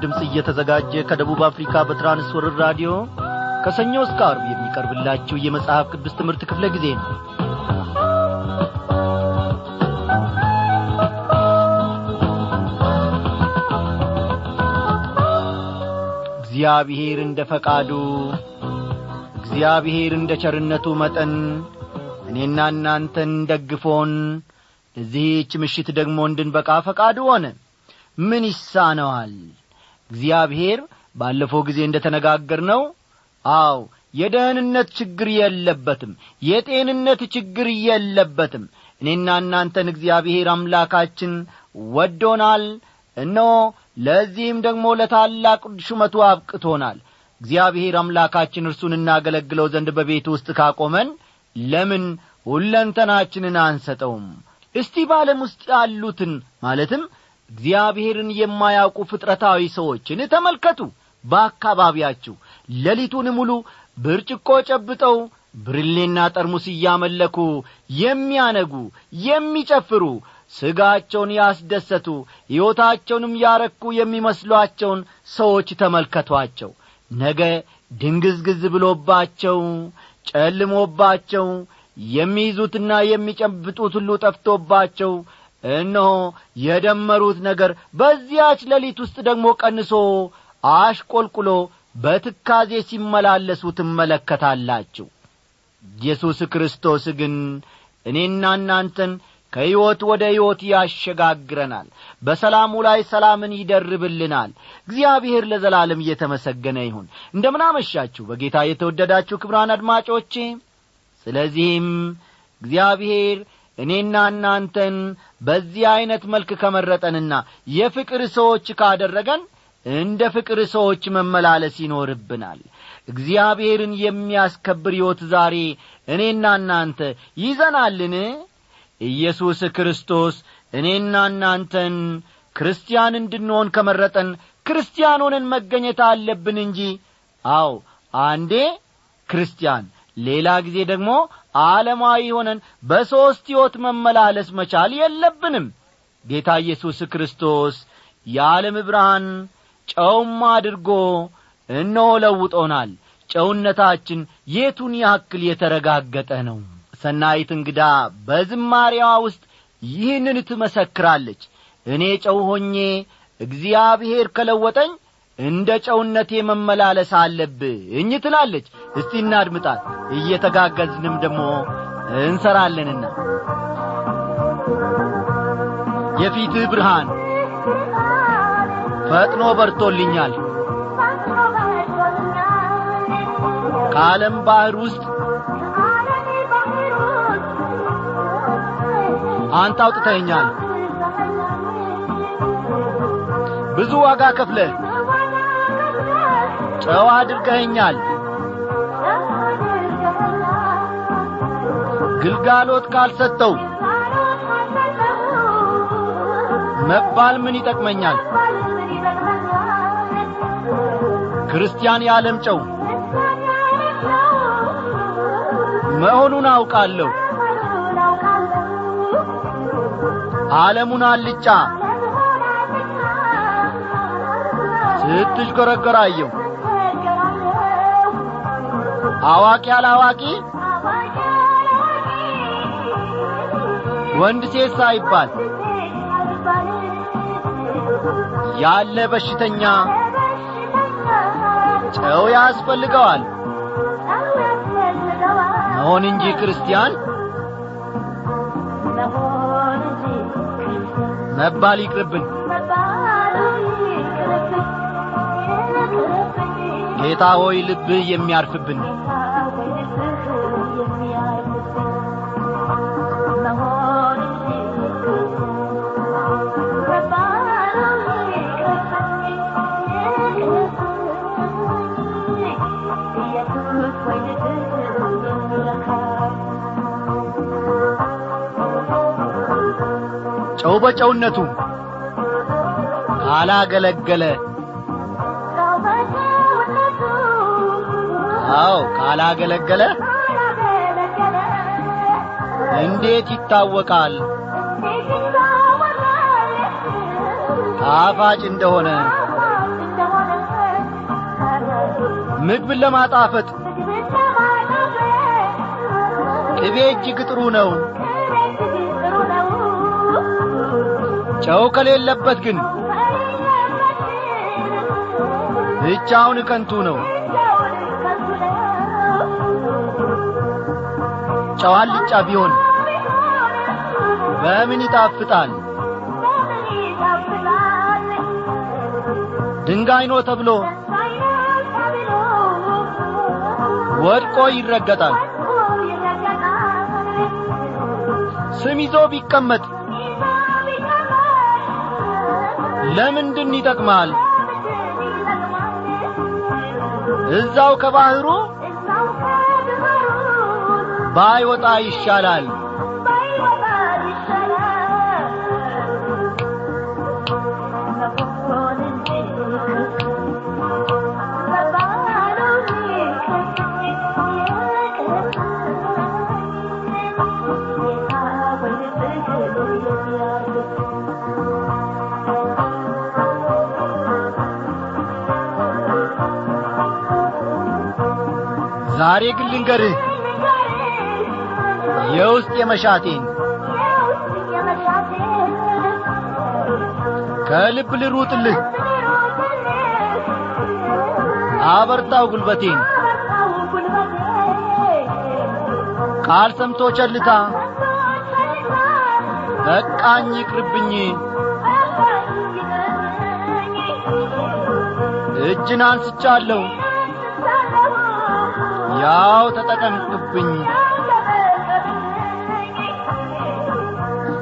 ድምፅ እየተዘጋጀ ከደቡብ አፍሪካ በትራንስወርር ራዲዮ ከሰኞ እስከ አርብ የሚቀርብላችሁ የመጽሐፍ ቅዱስ ትምህርት ክፍለ ጊዜ ነው። እግዚአብሔር እንደ ፈቃዱ እግዚአብሔር እንደ ቸርነቱ መጠን እኔና እናንተን ደግፎን ለዚህች ምሽት ደግሞ እንድንበቃ ፈቃዱ ሆነ ምን ይሳነዋል እግዚአብሔር ባለፈው ጊዜ እንደ ተነጋገር ነው አው የደህንነት ችግር የለበትም የጤንነት ችግር የለበትም። እኔና እናንተን እግዚአብሔር አምላካችን ወዶናል። እነሆ ለዚህም ደግሞ ለታላቅ ሹመቱ አብቅቶናል። እግዚአብሔር አምላካችን እርሱን እናገለግለው ዘንድ በቤት ውስጥ ካቆመን ለምን ሁለንተናችንን አንሰጠውም? እስቲ በዓለም ውስጥ ያሉትን ማለትም እግዚአብሔርን የማያውቁ ፍጥረታዊ ሰዎችን ተመልከቱ። በአካባቢያችሁ ሌሊቱን ሙሉ ብርጭቆ ጨብጠው ብርሌና ጠርሙስ እያመለኩ የሚያነጉ የሚጨፍሩ ሥጋቸውን ያስደሰቱ ሕይወታቸውንም ያረኩ የሚመስሏቸውን ሰዎች ተመልከቷቸው። ነገ ድንግዝግዝ ብሎባቸው ጨልሞባቸው የሚይዙትና የሚጨብጡት ሁሉ ጠፍቶባቸው እነሆ የደመሩት ነገር በዚያች ሌሊት ውስጥ ደግሞ ቀንሶ አሽቈልቁሎ በትካዜ ሲመላለሱ ትመለከታላችሁ። ኢየሱስ ክርስቶስ ግን እኔና እናንተን ከሕይወት ወደ ሕይወት ያሸጋግረናል። በሰላሙ ላይ ሰላምን ይደርብልናል። እግዚአብሔር ለዘላለም እየተመሰገነ ይሁን። እንደምናመሻችሁ በጌታ የተወደዳችሁ ክብራን አድማጮቼ። ስለዚህም እግዚአብሔር እኔና እናንተን በዚህ ዐይነት መልክ ከመረጠንና የፍቅር ሰዎች ካደረገን እንደ ፍቅር ሰዎች መመላለስ ይኖርብናል። እግዚአብሔርን የሚያስከብር ሕይወት ዛሬ እኔና እናንተ ይዘናልን? ኢየሱስ ክርስቶስ እኔና እናንተን ክርስቲያን እንድንሆን ከመረጠን ክርስቲያን ሆነን መገኘት አለብን እንጂ? አው አንዴ ክርስቲያን ሌላ ጊዜ ደግሞ ዓለማዊ ሆነን በሦስት ሕይወት መመላለስ መቻል የለብንም። ጌታ ኢየሱስ ክርስቶስ የዓለም ብርሃን ጨውም አድርጎ እነሆ ለውጦናል። ጨውነታችን የቱን ያክል የተረጋገጠ ነው? ሰናይት እንግዳ በዝማሪያዋ ውስጥ ይህንን ትመሰክራለች። እኔ ጨው ሆኜ እግዚአብሔር ከለወጠኝ እንደ ጨውነቴ መመላለስ አለብኝ ትላለች እስቲ እናድምጣት። እየተጋገዝንም ደግሞ እንሰራለንና። የፊትህ ብርሃን ፈጥኖ በርቶልኛል። ከዓለም ባሕር ውስጥ አንተ አውጥተኸኛል። ብዙ ዋጋ ከፍለ ጨዋ አድርገኸኛል ግልጋሎት ካልሰጠው መባል ምን ይጠቅመኛል? ክርስቲያን የዓለም ጨው መሆኑን አውቃለሁ። ዓለሙን አልጫ ስትሽከረከራየው አዋቂ አላዋቂ ወንድ ሴት ሳይባል ያለ በሽተኛ ጨው ያስፈልገዋል። መሆን እንጂ ክርስቲያን መባል ይቅርብን። ጌታ ሆይ ልብህ የሚያርፍብን በጨውነቱ ካላገለገለ። አዎ ካላገለገለ እንዴት ይታወቃል? ጣፋጭ እንደሆነ ምግብን ለማጣፈጥ ቅቤ እጅግ ጥሩ ነው ጨው ከሌለበት ግን ብቻውን ከንቱ ነው። ጨው አልጫ ቢሆን በምን ይጣፍጣል? ድንጋይ ነው ተብሎ ወድቆ ይረገጣል። ስም ይዞ ቢቀመጥ ለምንድን ይጠቅማል? እዛው ከባህሩ ባይወጣ ይሻላል ዛሬ ግን ልንገርህ የውስጥ የመሻቴን ከልብ ልሩጥልህ አበርታው ጉልበቴን። ቃል ሰምቶ ቸልታ በቃኝ ይቅርብኝ። እጅን አንስቻለሁ ያው ተጠቀምክብኝ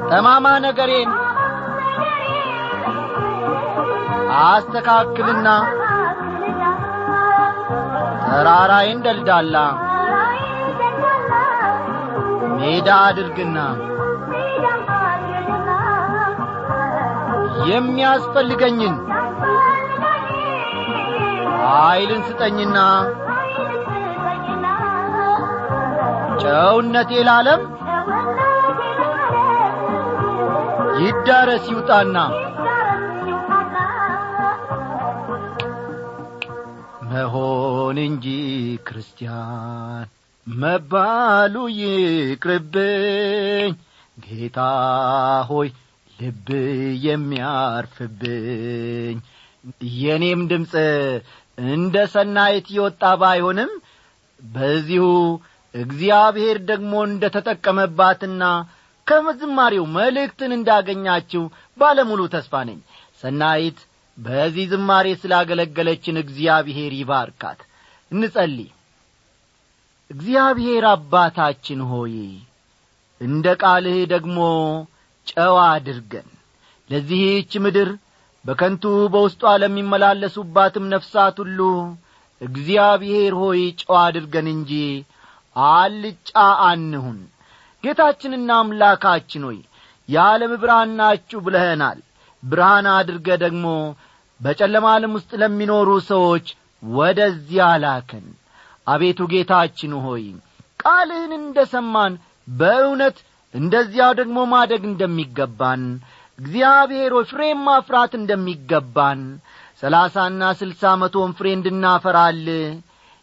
ጠማማ ነገሬን አስተካክልና ተራራዬን ደልዳላ ሜዳ አድርግና የሚያስፈልገኝን ኃይልን ስጠኝና ጨውነቴ ላለም ይዳረስ ይውጣና መሆን እንጂ ክርስቲያን መባሉ ይቅርብኝ። ጌታ ሆይ ልብ የሚያርፍብኝ። የኔም ድምፅ እንደ ሰናይት የወጣ ባይሆንም በዚሁ እግዚአብሔር ደግሞ እንደ ተጠቀመባትና ከዝማሬው መልእክትን እንዳገኛችው ባለሙሉ ተስፋ ነኝ። ሰናይት በዚህ ዝማሬ ስላገለገለችን እግዚአብሔር ይባርካት። እንጸልይ። እግዚአብሔር አባታችን ሆይ እንደ ቃልህ ደግሞ ጨዋ አድርገን ለዚህች ምድር በከንቱ በውስጧ ለሚመላለሱባትም ነፍሳት ሁሉ እግዚአብሔር ሆይ ጨዋ አድርገን እንጂ አልጫ አንሁን። ጌታችንና አምላካችን ሆይ የዓለም ብርሃን ናችሁ ብለኸናል ብርሃን አድርገ ደግሞ በጨለማ ዓለም ውስጥ ለሚኖሩ ሰዎች ወደዚያ ላከን። አቤቱ ጌታችን ሆይ ቃልህን እንደ ሰማን በእውነት እንደዚያው ደግሞ ማደግ እንደሚገባን እግዚአብሔር ሆይ ፍሬም ማፍራት እንደሚገባን ሰላሳና ስልሳ መቶን ፍሬ እንድናፈራል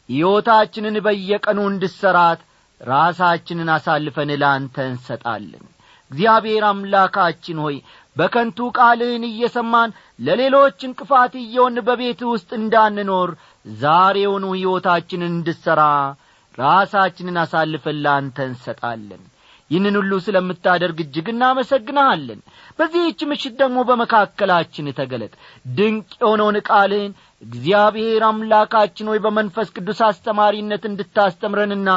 ሕይወታችንን በየቀኑ እንድሰራት ራሳችንን አሳልፈን ለአንተ እንሰጣለን። እግዚአብሔር አምላካችን ሆይ በከንቱ ቃልህን እየሰማን ለሌሎች እንቅፋት እየውን በቤት ውስጥ እንዳንኖር ዛሬውኑ ሕይወታችንን እንድሠራ ራሳችንን አሳልፈን ለአንተ እንሰጣለን ይህንን ሁሉ ስለምታደርግ እጅግ እናመሰግንሃለን። በዚህች ምሽት ደግሞ በመካከላችን ተገለጥ። ድንቅ የሆነውን ቃልህን እግዚአብሔር አምላካችን ሆይ በመንፈስ ቅዱስ አስተማሪነት እንድታስተምረንና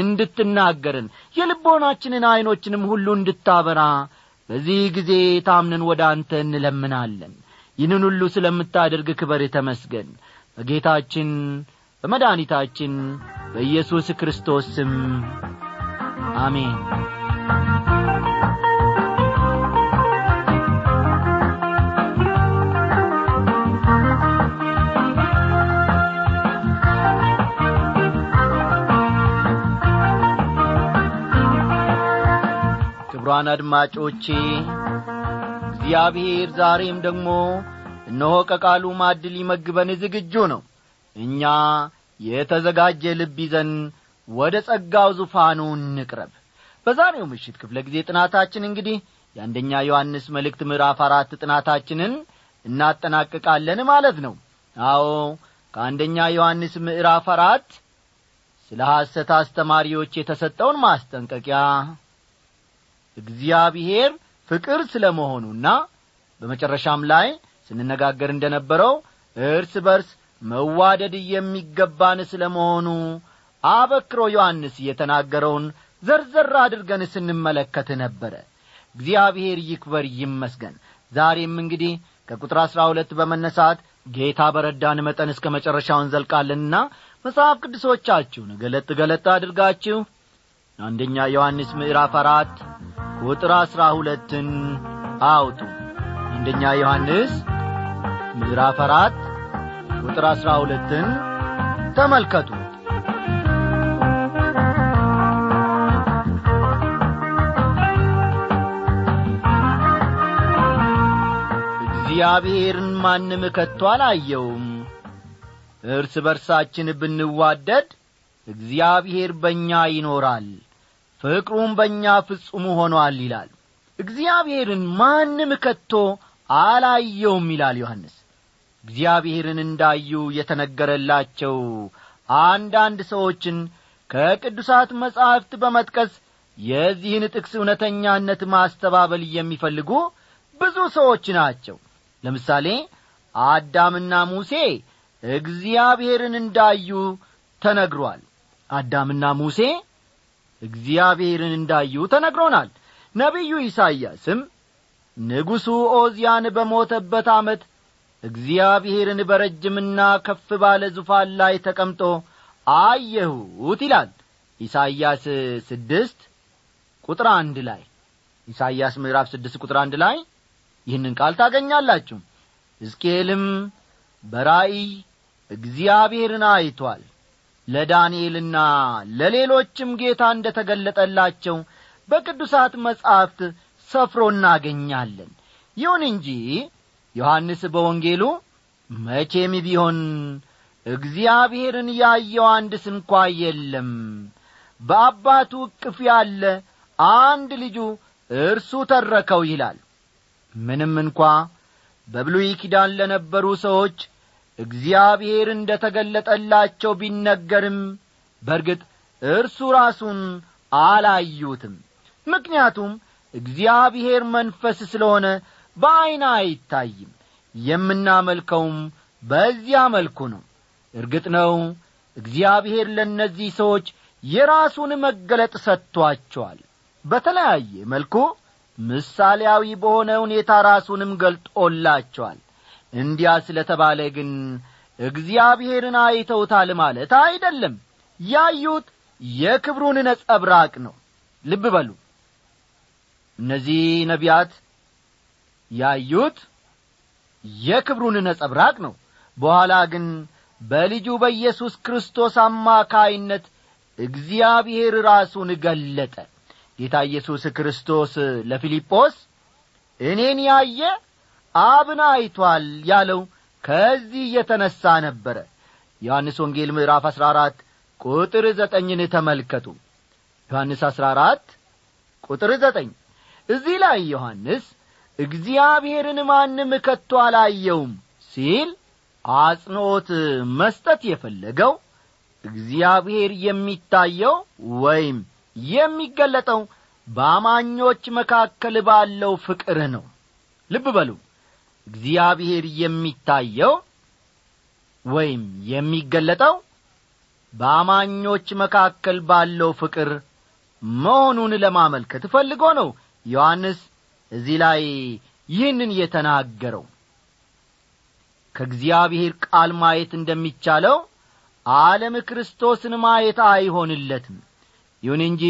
እንድትናገርን የልቦናችንን ዐይኖችንም ሁሉ እንድታበራ በዚህ ጊዜ ታምነን ወደ አንተ እንለምናለን። ይህንን ሁሉ ስለምታደርግ ክበር ተመስገን። በጌታችን በመድኃኒታችን በኢየሱስ ክርስቶስ ስም አሜን ክብሯን አድማጮቼ እግዚአብሔር ዛሬም ደግሞ እነሆ ከቃሉ ማዕድ ሊመግበን ዝግጁ ነው። እኛ የተዘጋጀ ልብ ይዘን ወደ ጸጋው ዙፋኑ እንቅረብ። በዛሬው ምሽት ክፍለ ጊዜ ጥናታችን እንግዲህ የአንደኛ ዮሐንስ መልእክት ምዕራፍ አራት ጥናታችንን እናጠናቅቃለን ማለት ነው። አዎ ከአንደኛ ዮሐንስ ምዕራፍ አራት ስለ ሐሰት አስተማሪዎች የተሰጠውን ማስጠንቀቂያ። እግዚአብሔር ፍቅር ስለ መሆኑና በመጨረሻም ላይ ስንነጋገር እንደ ነበረው እርስ በርስ መዋደድ የሚገባን ስለ መሆኑ አበክሮ ዮሐንስ የተናገረውን ዘርዘር አድርገን ስንመለከት ነበረ። እግዚአብሔር ይክበር ይመስገን። ዛሬም እንግዲህ ከቁጥር አሥራ ሁለት በመነሳት ጌታ በረዳን መጠን እስከ መጨረሻው እንዘልቃለንና መጽሐፍ ቅዱሶቻችሁን ገለጥ ገለጥ አድርጋችሁ አንደኛ ዮሐንስ ምዕራፍ አራት ቁጥር አሥራ ሁለትን አውጡ። አንደኛ ዮሐንስ ምዕራፍ አራት ቁጥር አሥራ ሁለትን ተመልከቱ እግዚአብሔርን ማንም ከቶ አላየውም። እርስ በርሳችን ብንዋደድ እግዚአብሔር በእኛ ይኖራል ፍቅሩም በእኛ ፍጹም ሆኗል ይላል። እግዚአብሔርን ማንም ከቶ አላየውም ይላል ዮሐንስ። እግዚአብሔርን እንዳዩ የተነገረላቸው አንዳንድ ሰዎችን ከቅዱሳት መጻሕፍት በመጥቀስ የዚህን ጥቅስ እውነተኛነት ማስተባበል የሚፈልጉ ብዙ ሰዎች ናቸው ለምሳሌ አዳምና ሙሴ እግዚአብሔርን እንዳዩ ተነግሯል። አዳምና ሙሴ እግዚአብሔርን እንዳዩ ተነግሮናል። ነቢዩ ኢሳይያስም ንጉሡ ኦዝያን በሞተበት ዓመት እግዚአብሔርን በረጅምና ከፍ ባለ ዙፋን ላይ ተቀምጦ አየሁት ይላል። ኢሳይያስ ስድስት ቁጥር አንድ ላይ ኢሳይያስ ምዕራፍ ስድስት ቁጥር አንድ ላይ ይህንን ቃል ታገኛላችሁ። ሕዝቅኤልም በራእይ እግዚአብሔርን አይቷል ለዳንኤልና ለሌሎችም ጌታ እንደ ተገለጠላቸው በቅዱሳት መጻሕፍት ሰፍሮ እናገኛለን። ይሁን እንጂ ዮሐንስ በወንጌሉ መቼም ቢሆን እግዚአብሔርን ያየው አንድ ስንኳ የለም። በአባቱ እቅፍ ያለ አንድ ልጁ እርሱ ተረከው ይላል ምንም እንኳ በብሉይ ኪዳን ለነበሩ ሰዎች እግዚአብሔር እንደ ተገለጠላቸው ቢነገርም በርግጥ እርሱ ራሱን አላዩትም። ምክንያቱም እግዚአብሔር መንፈስ ስለሆነ በዐይና አይታይም። የምናመልከውም በዚያ መልኩ ነው። እርግጥ ነው እግዚአብሔር ለእነዚህ ሰዎች የራሱን መገለጥ ሰጥቶአቸዋል በተለያየ መልኩ ምሳሌያዊ በሆነ ሁኔታ ራሱንም ገልጦላቸዋል። እንዲያ ስለ ተባለ ግን እግዚአብሔርን አይተውታል ማለት አይደለም። ያዩት የክብሩን ነጸብራቅ ነው። ልብ በሉ። እነዚህ ነቢያት ያዩት የክብሩን ነጸብራቅ ነው። በኋላ ግን በልጁ በኢየሱስ ክርስቶስ አማካይነት እግዚአብሔር ራሱን ገለጠ ጌታ ኢየሱስ ክርስቶስ ለፊልጶስ እኔን ያየ አብን አይቷል ያለው ከዚህ የተነሣ ነበረ። ዮሐንስ ወንጌል ምዕራፍ አሥራ አራት ቁጥር ዘጠኝን ተመልከቱ። ዮሐንስ አሥራ አራት ቁጥር ዘጠኝ እዚህ ላይ ዮሐንስ እግዚአብሔርን ማንም ከቶ አላየውም ሲል አጽንዖት መስጠት የፈለገው እግዚአብሔር የሚታየው ወይም የሚገለጠው በአማኞች መካከል ባለው ፍቅር ነው። ልብ በሉ። እግዚአብሔር የሚታየው ወይም የሚገለጠው በአማኞች መካከል ባለው ፍቅር መሆኑን ለማመልከት ፈልጎ ነው ዮሐንስ እዚህ ላይ ይህንን የተናገረው። ከእግዚአብሔር ቃል ማየት እንደሚቻለው ዓለም ክርስቶስን ማየት አይሆንለትም ይሁን እንጂ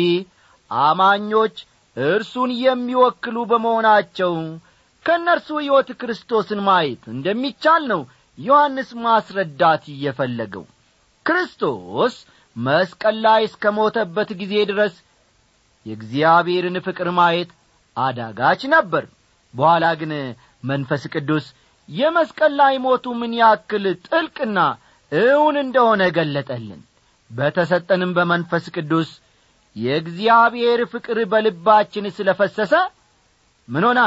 አማኞች እርሱን የሚወክሉ በመሆናቸው ከእነርሱ ሕይወት ክርስቶስን ማየት እንደሚቻል ነው ዮሐንስ ማስረዳት እየፈለገው። ክርስቶስ መስቀል ላይ እስከ ሞተበት ጊዜ ድረስ የእግዚአብሔርን ፍቅር ማየት አዳጋች ነበር። በኋላ ግን መንፈስ ቅዱስ የመስቀል ላይ ሞቱ ምን ያክል ጥልቅና እውን እንደሆነ ገለጠልን። በተሰጠንም በመንፈስ ቅዱስ የእግዚአብሔር ፍቅር በልባችን ስለ ፈሰሰ ምን ሆነ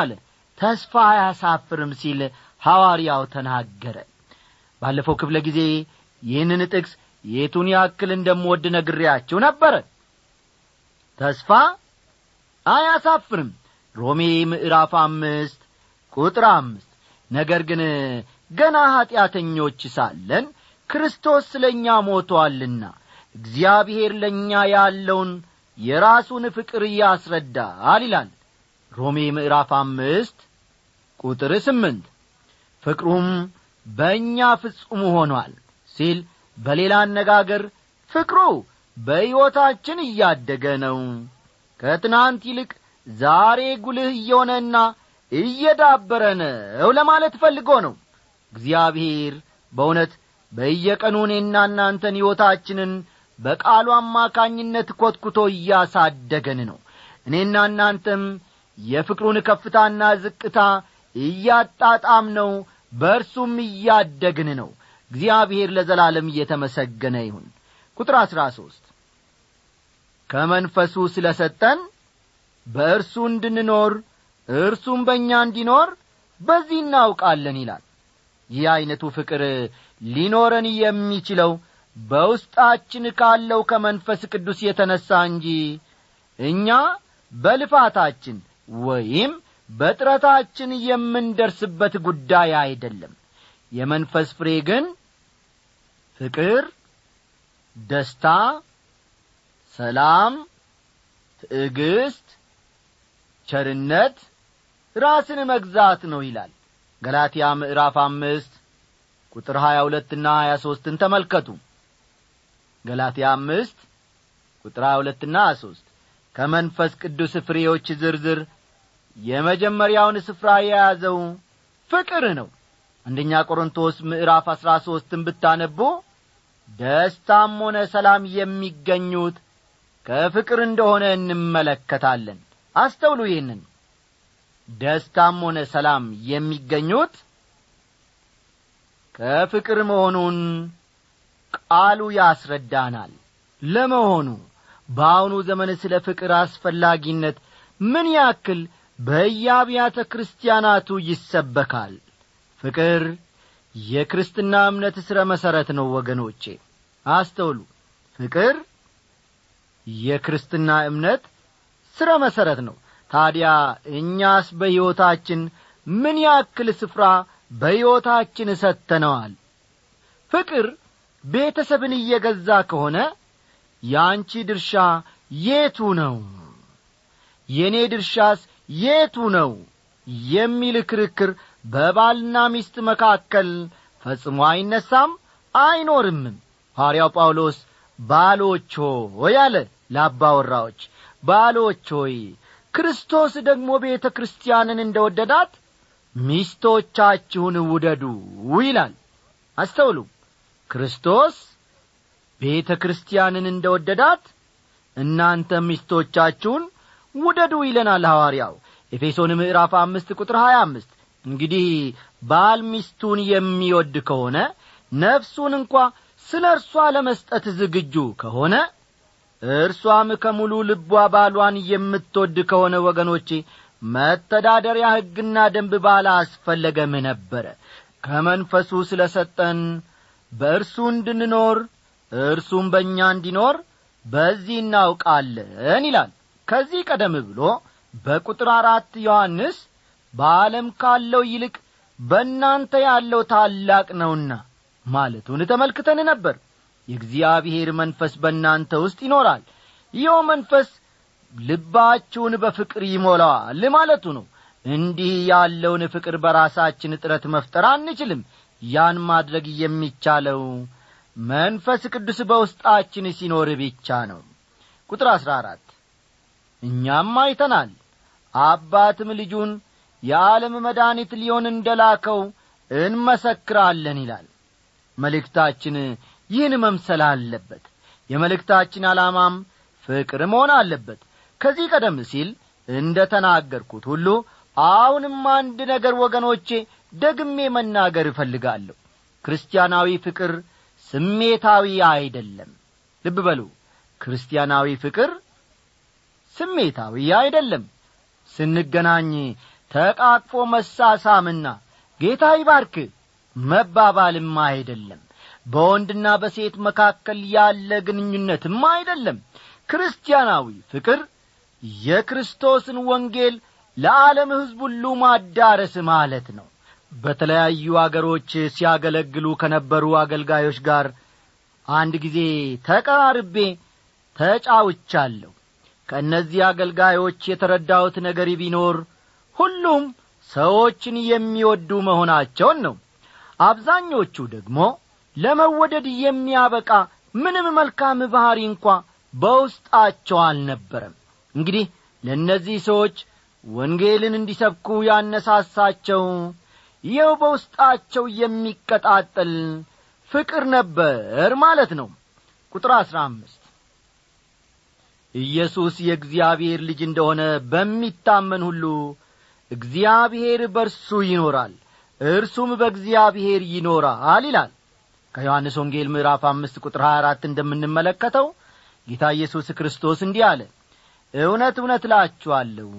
ተስፋ አያሳፍርም ሲል ሐዋርያው ተናገረ። ባለፈው ክፍለ ጊዜ ይህንን ጥቅስ የቱን ያክል እንደምወድ ነግሬያችሁ ነበረ ተስፋ አያሳፍርም። ሮሜ ምዕራፍ አምስት ቁጥር አምስት ነገር ግን ገና ኀጢአተኞች ሳለን ክርስቶስ ስለ እኛ ሞቶአልና እግዚአብሔር ለእኛ ያለውን የራሱን ፍቅር ያስረዳል ይላል። ሮሜ ምዕራፍ አምስት ቁጥር ስምንት ፍቅሩም በእኛ ፍጹም ሆኗል ሲል በሌላ አነጋገር ፍቅሩ በሕይወታችን እያደገ ነው። ከትናንት ይልቅ ዛሬ ጉልህ እየሆነና እየዳበረ ነው ለማለት ፈልጎ ነው። እግዚአብሔር በእውነት በየቀኑ እኔና እናንተን ሕይወታችንን በቃሉ አማካኝነት ኰትኩቶ እያሳደገን ነው። እኔና እናንተም የፍቅሩን ከፍታና ዝቅታ እያጣጣም ነው በእርሱም እያደግን ነው። እግዚአብሔር ለዘላለም እየተመሰገነ ይሁን። ቁጥር አሥራ ሦስት ከመንፈሱ ስለ ሰጠን በእርሱ እንድንኖር እርሱም በእኛ እንዲኖር በዚህ እናውቃለን ይላል። ይህ ዐይነቱ ፍቅር ሊኖረን የሚችለው በውስጣችን ካለው ከመንፈስ ቅዱስ የተነሣ እንጂ እኛ በልፋታችን ወይም በጥረታችን የምንደርስበት ጉዳይ አይደለም። የመንፈስ ፍሬ ግን ፍቅር ደስታ ሰላም ትዕግስት ቸርነት ራስን መግዛት ነው ይላል ገላትያ ምዕራፍ አምስት ቁጥር ሀያ ሁለትና ሀያ ሦስትን ተመልከቱ ገላትያ አምስት ቁጥር ሁለትና ሦስት ከመንፈስ ቅዱስ ፍሬዎች ዝርዝር የመጀመሪያውን ስፍራ የያዘው ፍቅር ነው። አንደኛ ቆሮንቶስ ምዕራፍ አሥራ ሦስትን ብታነቡ ደስታም ሆነ ሰላም የሚገኙት ከፍቅር እንደሆነ እንመለከታለን። አስተውሉ ይህንን። ደስታም ሆነ ሰላም የሚገኙት ከፍቅር መሆኑን ቃሉ ያስረዳናል። ለመሆኑ በአሁኑ ዘመን ስለ ፍቅር አስፈላጊነት ምን ያክል በየአብያተ ክርስቲያናቱ ይሰበካል? ፍቅር የክርስትና እምነት ሥረ መሠረት ነው ወገኖቼ። አስተውሉ። ፍቅር የክርስትና እምነት ሥረ መሠረት ነው። ታዲያ እኛስ በሕይወታችን ምን ያክል ስፍራ በሕይወታችን ሰጥተነዋል? ፍቅር ቤተሰብን እየገዛ ከሆነ የአንቺ ድርሻ የቱ ነው? የእኔ ድርሻስ የቱ ነው? የሚል ክርክር በባልና ሚስት መካከል ፈጽሞ አይነሳም አይኖርምም ሐዋርያው ጳውሎስ ባሎች ሆይ አለ ለአባወራዎች ባሎች ሆይ ክርስቶስ ደግሞ ቤተ ክርስቲያንን እንደ ወደዳት ሚስቶቻችሁን ውደዱ ይላል። አስተውሉ ክርስቶስ ቤተ ክርስቲያንን እንደ ወደዳት እናንተ ሚስቶቻችሁን ውደዱ ይለናል ሐዋርያው። ኤፌሶን ምዕራፍ አምስት ቁጥር ሀያ አምስት እንግዲህ ባል ሚስቱን የሚወድ ከሆነ ነፍሱን እንኳ ስለ እርሷ ለመስጠት ዝግጁ ከሆነ እርሷም ከሙሉ ልቧ ባሏን የምትወድ ከሆነ ወገኖቼ መተዳደሪያ ሕግና ደንብ ባላ አስፈለገም ነበረ። ከመንፈሱ ስለ ሰጠን በእርሱ እንድንኖር እርሱም በእኛ እንዲኖር በዚህ እናውቃለን ይላል። ከዚህ ቀደም ብሎ በቁጥር አራት ዮሐንስ በዓለም ካለው ይልቅ በእናንተ ያለው ታላቅ ነውና ማለቱን ተመልክተን ነበር። የእግዚአብሔር መንፈስ በእናንተ ውስጥ ይኖራል። ይኸው መንፈስ ልባችሁን በፍቅር ይሞላዋል ማለቱ ነው። እንዲህ ያለውን ፍቅር በራሳችን ጥረት መፍጠር አንችልም ያን ማድረግ የሚቻለው መንፈስ ቅዱስ በውስጣችን ሲኖር ብቻ ነው። ቁጥር አሥራ አራት እኛም አይተናል። አባትም ልጁን የዓለም መድኃኒት ሊሆን እንደ ላከው እንመሰክራለን ይላል። መልእክታችን ይህን መምሰል አለበት። የመልእክታችን ዓላማም ፍቅር መሆን አለበት። ከዚህ ቀደም ሲል እንደ ተናገርኩት ሁሉ አሁንም አንድ ነገር ወገኖቼ ደግሜ መናገር እፈልጋለሁ። ክርስቲያናዊ ፍቅር ስሜታዊ አይደለም። ልብ በሉ ክርስቲያናዊ ፍቅር ስሜታዊ አይደለም። ስንገናኝ ተቃቅፎ መሳሳምና ጌታ ይባርክ መባባልም አይደለም። በወንድና በሴት መካከል ያለ ግንኙነትም አይደለም። ክርስቲያናዊ ፍቅር የክርስቶስን ወንጌል ለዓለም ሕዝብ ሁሉ ማዳረስ ማለት ነው በተለያዩ አገሮች ሲያገለግሉ ከነበሩ አገልጋዮች ጋር አንድ ጊዜ ተቀራርቤ ተጫውቻለሁ። ከእነዚህ አገልጋዮች የተረዳሁት ነገር ቢኖር ሁሉም ሰዎችን የሚወዱ መሆናቸውን ነው። አብዛኞቹ ደግሞ ለመወደድ የሚያበቃ ምንም መልካም ባሕሪ እንኳ በውስጣቸው አልነበረም። እንግዲህ ለእነዚህ ሰዎች ወንጌልን እንዲሰብኩ ያነሳሳቸው ይኸው በውስጣቸው የሚቀጣጠል ፍቅር ነበር ማለት ነው። ቁጥር አሥራ አምስት ኢየሱስ የእግዚአብሔር ልጅ እንደሆነ በሚታመን ሁሉ እግዚአብሔር በርሱ ይኖራል እርሱም በእግዚአብሔር ይኖራል ይላል። ከዮሐንስ ወንጌል ምዕራፍ አምስት ቁጥር ሀያ አራት እንደምንመለከተው ጌታ ኢየሱስ ክርስቶስ እንዲህ አለ እውነት እውነት እላችኋለሁ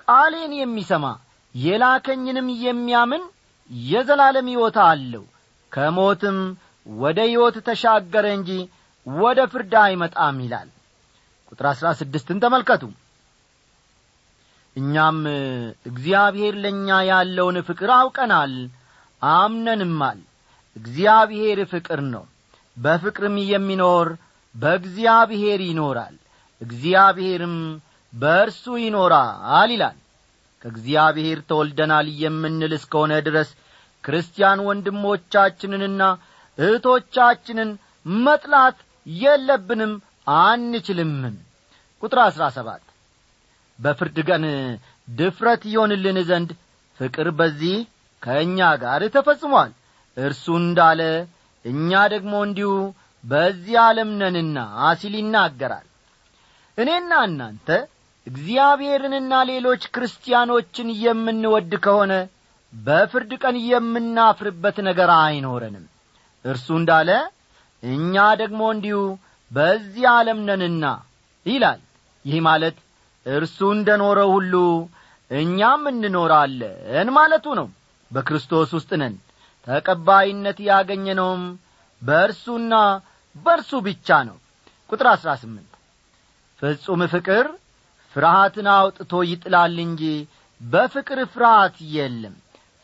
ቃሌን የሚሰማ የላከኝንም የሚያምን የዘላለም ሕይወት አለው። ከሞትም ወደ ሕይወት ተሻገረ እንጂ ወደ ፍርድ አይመጣም ይላል። ቁጥር አሥራ ስድስትን ተመልከቱ። እኛም እግዚአብሔር ለእኛ ያለውን ፍቅር አውቀናል አምነንማል። እግዚአብሔር ፍቅር ነው። በፍቅርም የሚኖር በእግዚአብሔር ይኖራል። እግዚአብሔርም በእርሱ ይኖራል ይላል ከእግዚአብሔር ተወልደናል የምንል እስከሆነ ድረስ ክርስቲያን ወንድሞቻችንንና እህቶቻችንን መጥላት የለብንም አንችልምም። ቁጥር አሥራ ሰባት በፍርድ ቀን ድፍረት ይሆንልን ዘንድ ፍቅር በዚህ ከእኛ ጋር ተፈጽሟል። እርሱ እንዳለ እኛ ደግሞ እንዲሁ በዚህ ዓለም ነንና ሲል ይናገራል። እኔና እናንተ እግዚአብሔርንና ሌሎች ክርስቲያኖችን የምንወድ ከሆነ በፍርድ ቀን የምናፍርበት ነገር አይኖረንም። እርሱ እንዳለ እኛ ደግሞ እንዲሁ በዚህ ዓለም ነንና ይላል። ይህ ማለት እርሱ እንደ ኖረው ሁሉ እኛም እንኖራለን ማለቱ ነው። በክርስቶስ ውስጥ ነን። ተቀባይነት ያገኘነውም በእርሱና በእርሱ ብቻ ነው። ቁጥር አሥራ ስምንት ፍጹም ፍቅር ፍርሃትን አውጥቶ ይጥላል እንጂ በፍቅር ፍርሃት የለም።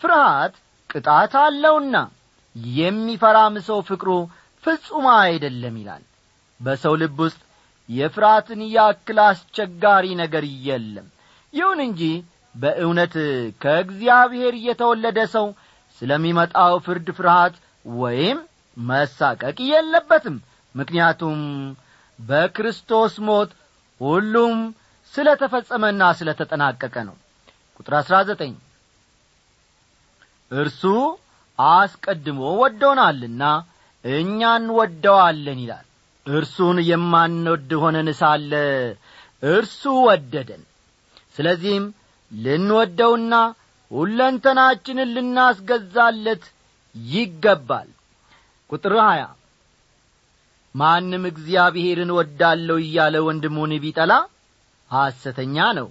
ፍርሃት ቅጣት አለውና የሚፈራም ሰው ፍቅሩ ፍጹም አይደለም ይላል። በሰው ልብ ውስጥ የፍርሃትን ያክል አስቸጋሪ ነገር የለም። ይሁን እንጂ በእውነት ከእግዚአብሔር የተወለደ ሰው ስለሚመጣው ፍርድ ፍርሃት ወይም መሳቀቅ የለበትም። ምክንያቱም በክርስቶስ ሞት ሁሉም ስለ ተፈጸመና ስለ ተጠናቀቀ ነው። ቁጥር አሥራ ዘጠኝ እርሱ አስቀድሞ ወዶናልና እኛ እንወደዋለን ይላል። እርሱን የማንወድ ሆነን ሳለ እርሱ ወደደን። ስለዚህም ልንወደውና ሁለንተናችንን ልናስገዛለት ይገባል። ቁጥር ሀያ ማንም እግዚአብሔርን ወዳለው እያለ ወንድሙን ቢጠላ ሐሰተኛ ነው።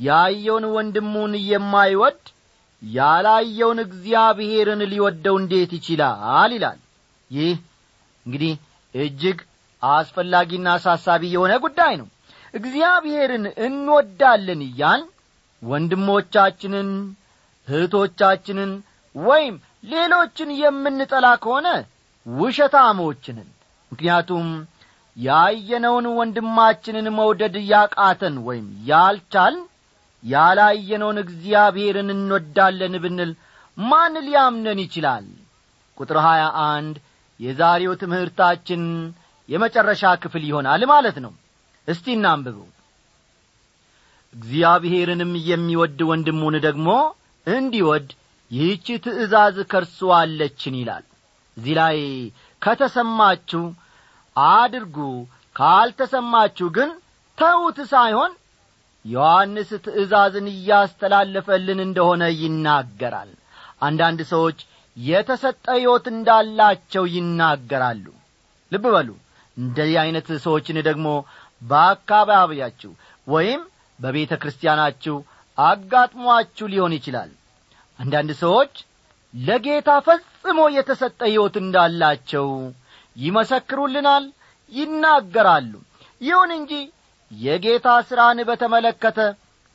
ያየውን ወንድሙን የማይወድ ያላየውን እግዚአብሔርን ሊወደው እንዴት ይችላል ይላል። ይህ እንግዲህ እጅግ አስፈላጊና አሳሳቢ የሆነ ጉዳይ ነው። እግዚአብሔርን እንወዳለን እያል ወንድሞቻችንን እህቶቻችንን ወይም ሌሎችን የምንጠላ ከሆነ ውሸታሞችንን። ምክንያቱም ያየነውን ወንድማችንን መውደድ ያቃተን ወይም ያልቻልን ያላየነውን እግዚአብሔርን እንወዳለን ብንል ማን ሊያምነን ይችላል? ቁጥር ሀያ አንድ የዛሬው ትምህርታችን የመጨረሻ ክፍል ይሆናል ማለት ነው። እስቲ እናንብበው። እግዚአብሔርንም የሚወድ ወንድሙን ደግሞ እንዲወድ ይህች ትእዛዝ ከርሱ አለችን ይላል። እዚህ ላይ ከተሰማችሁ አድርጉ። ካልተሰማችሁ ግን ተዉት ሳይሆን ዮሐንስ ትእዛዝን እያስተላለፈልን እንደሆነ ይናገራል። አንዳንድ ሰዎች የተሰጠ ሕይወት እንዳላቸው ይናገራሉ። ልብ በሉ እንደዚህ ዐይነት ሰዎችን ደግሞ በአካባቢያችሁ ወይም በቤተ ክርስቲያናችሁ አጋጥሟችሁ ሊሆን ይችላል። አንዳንድ ሰዎች ለጌታ ፈጽሞ የተሰጠ ሕይወት እንዳላቸው ይመሰክሩልናል ይናገራሉ። ይሁን እንጂ የጌታ ሥራን በተመለከተ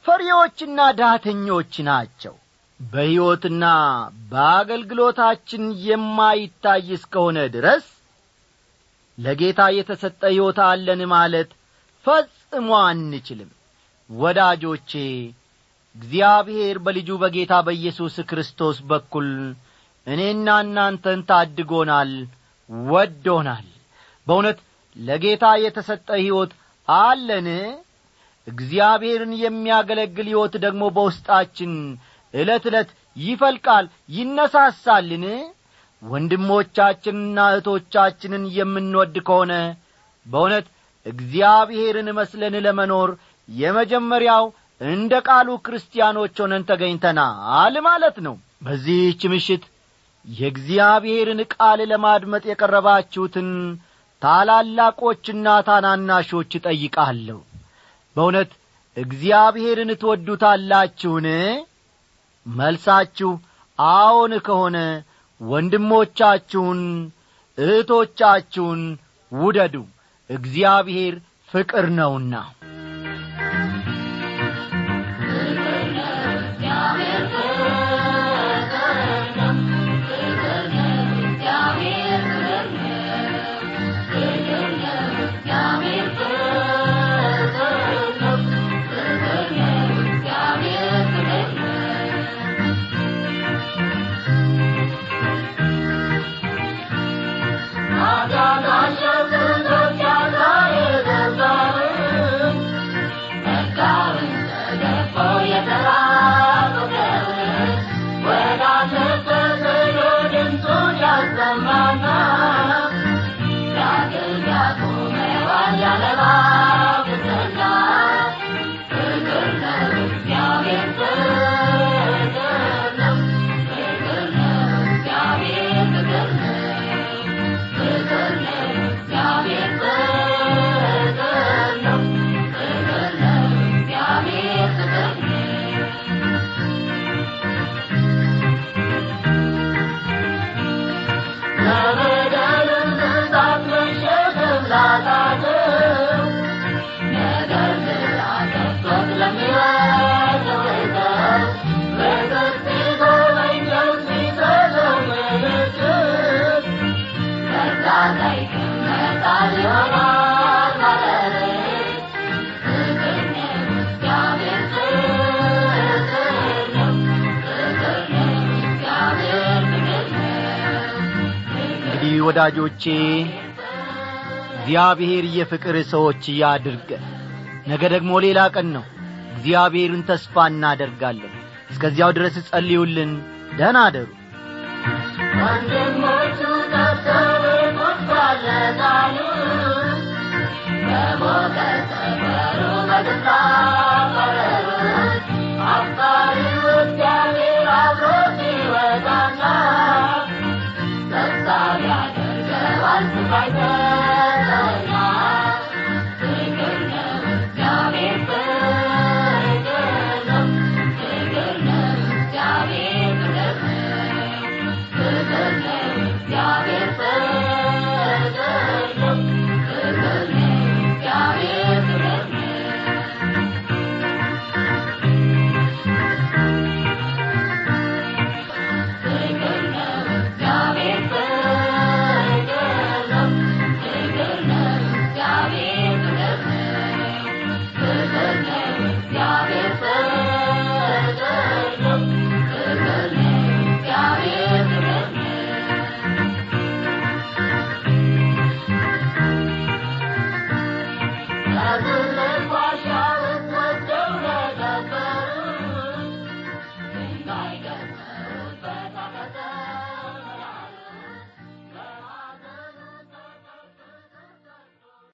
ፈሪዎችና ዳተኞች ናቸው። በሕይወትና በአገልግሎታችን የማይታይ እስከሆነ ድረስ ለጌታ የተሰጠ ሕይወት አለን ማለት ፈጽሞ አንችልም። ወዳጆቼ እግዚአብሔር በልጁ በጌታ በኢየሱስ ክርስቶስ በኩል እኔና እናንተን ታድጎናል ወዶናል። በእውነት ለጌታ የተሰጠ ሕይወት አለን? እግዚአብሔርን የሚያገለግል ሕይወት ደግሞ በውስጣችን ዕለት ዕለት ይፈልቃል ይነሳሳልን? ወንድሞቻችንና እህቶቻችንን የምንወድ ከሆነ በእውነት እግዚአብሔርን መስለን ለመኖር የመጀመሪያው እንደ ቃሉ ክርስቲያኖች ሆነን ተገኝተናል ማለት ነው። በዚህች ምሽት የእግዚአብሔርን ቃል ለማድመጥ የቀረባችሁትን ታላላቆችና ታናናሾች ጠይቃለሁ በእውነት እግዚአብሔርን ትወዱታላችሁን? መልሳችሁ አዎን ከሆነ ወንድሞቻችሁን እህቶቻችሁን ውደዱ። እግዚአብሔር ፍቅር ነውና ወዳጆቼ እግዚአብሔር የፍቅር ሰዎች ያድርገን ነገ ደግሞ ሌላ ቀን ነው። እግዚአብሔርን ተስፋ እናደርጋለን። እስከዚያው ድረስ ጸልዩልን። ደህና አደሩ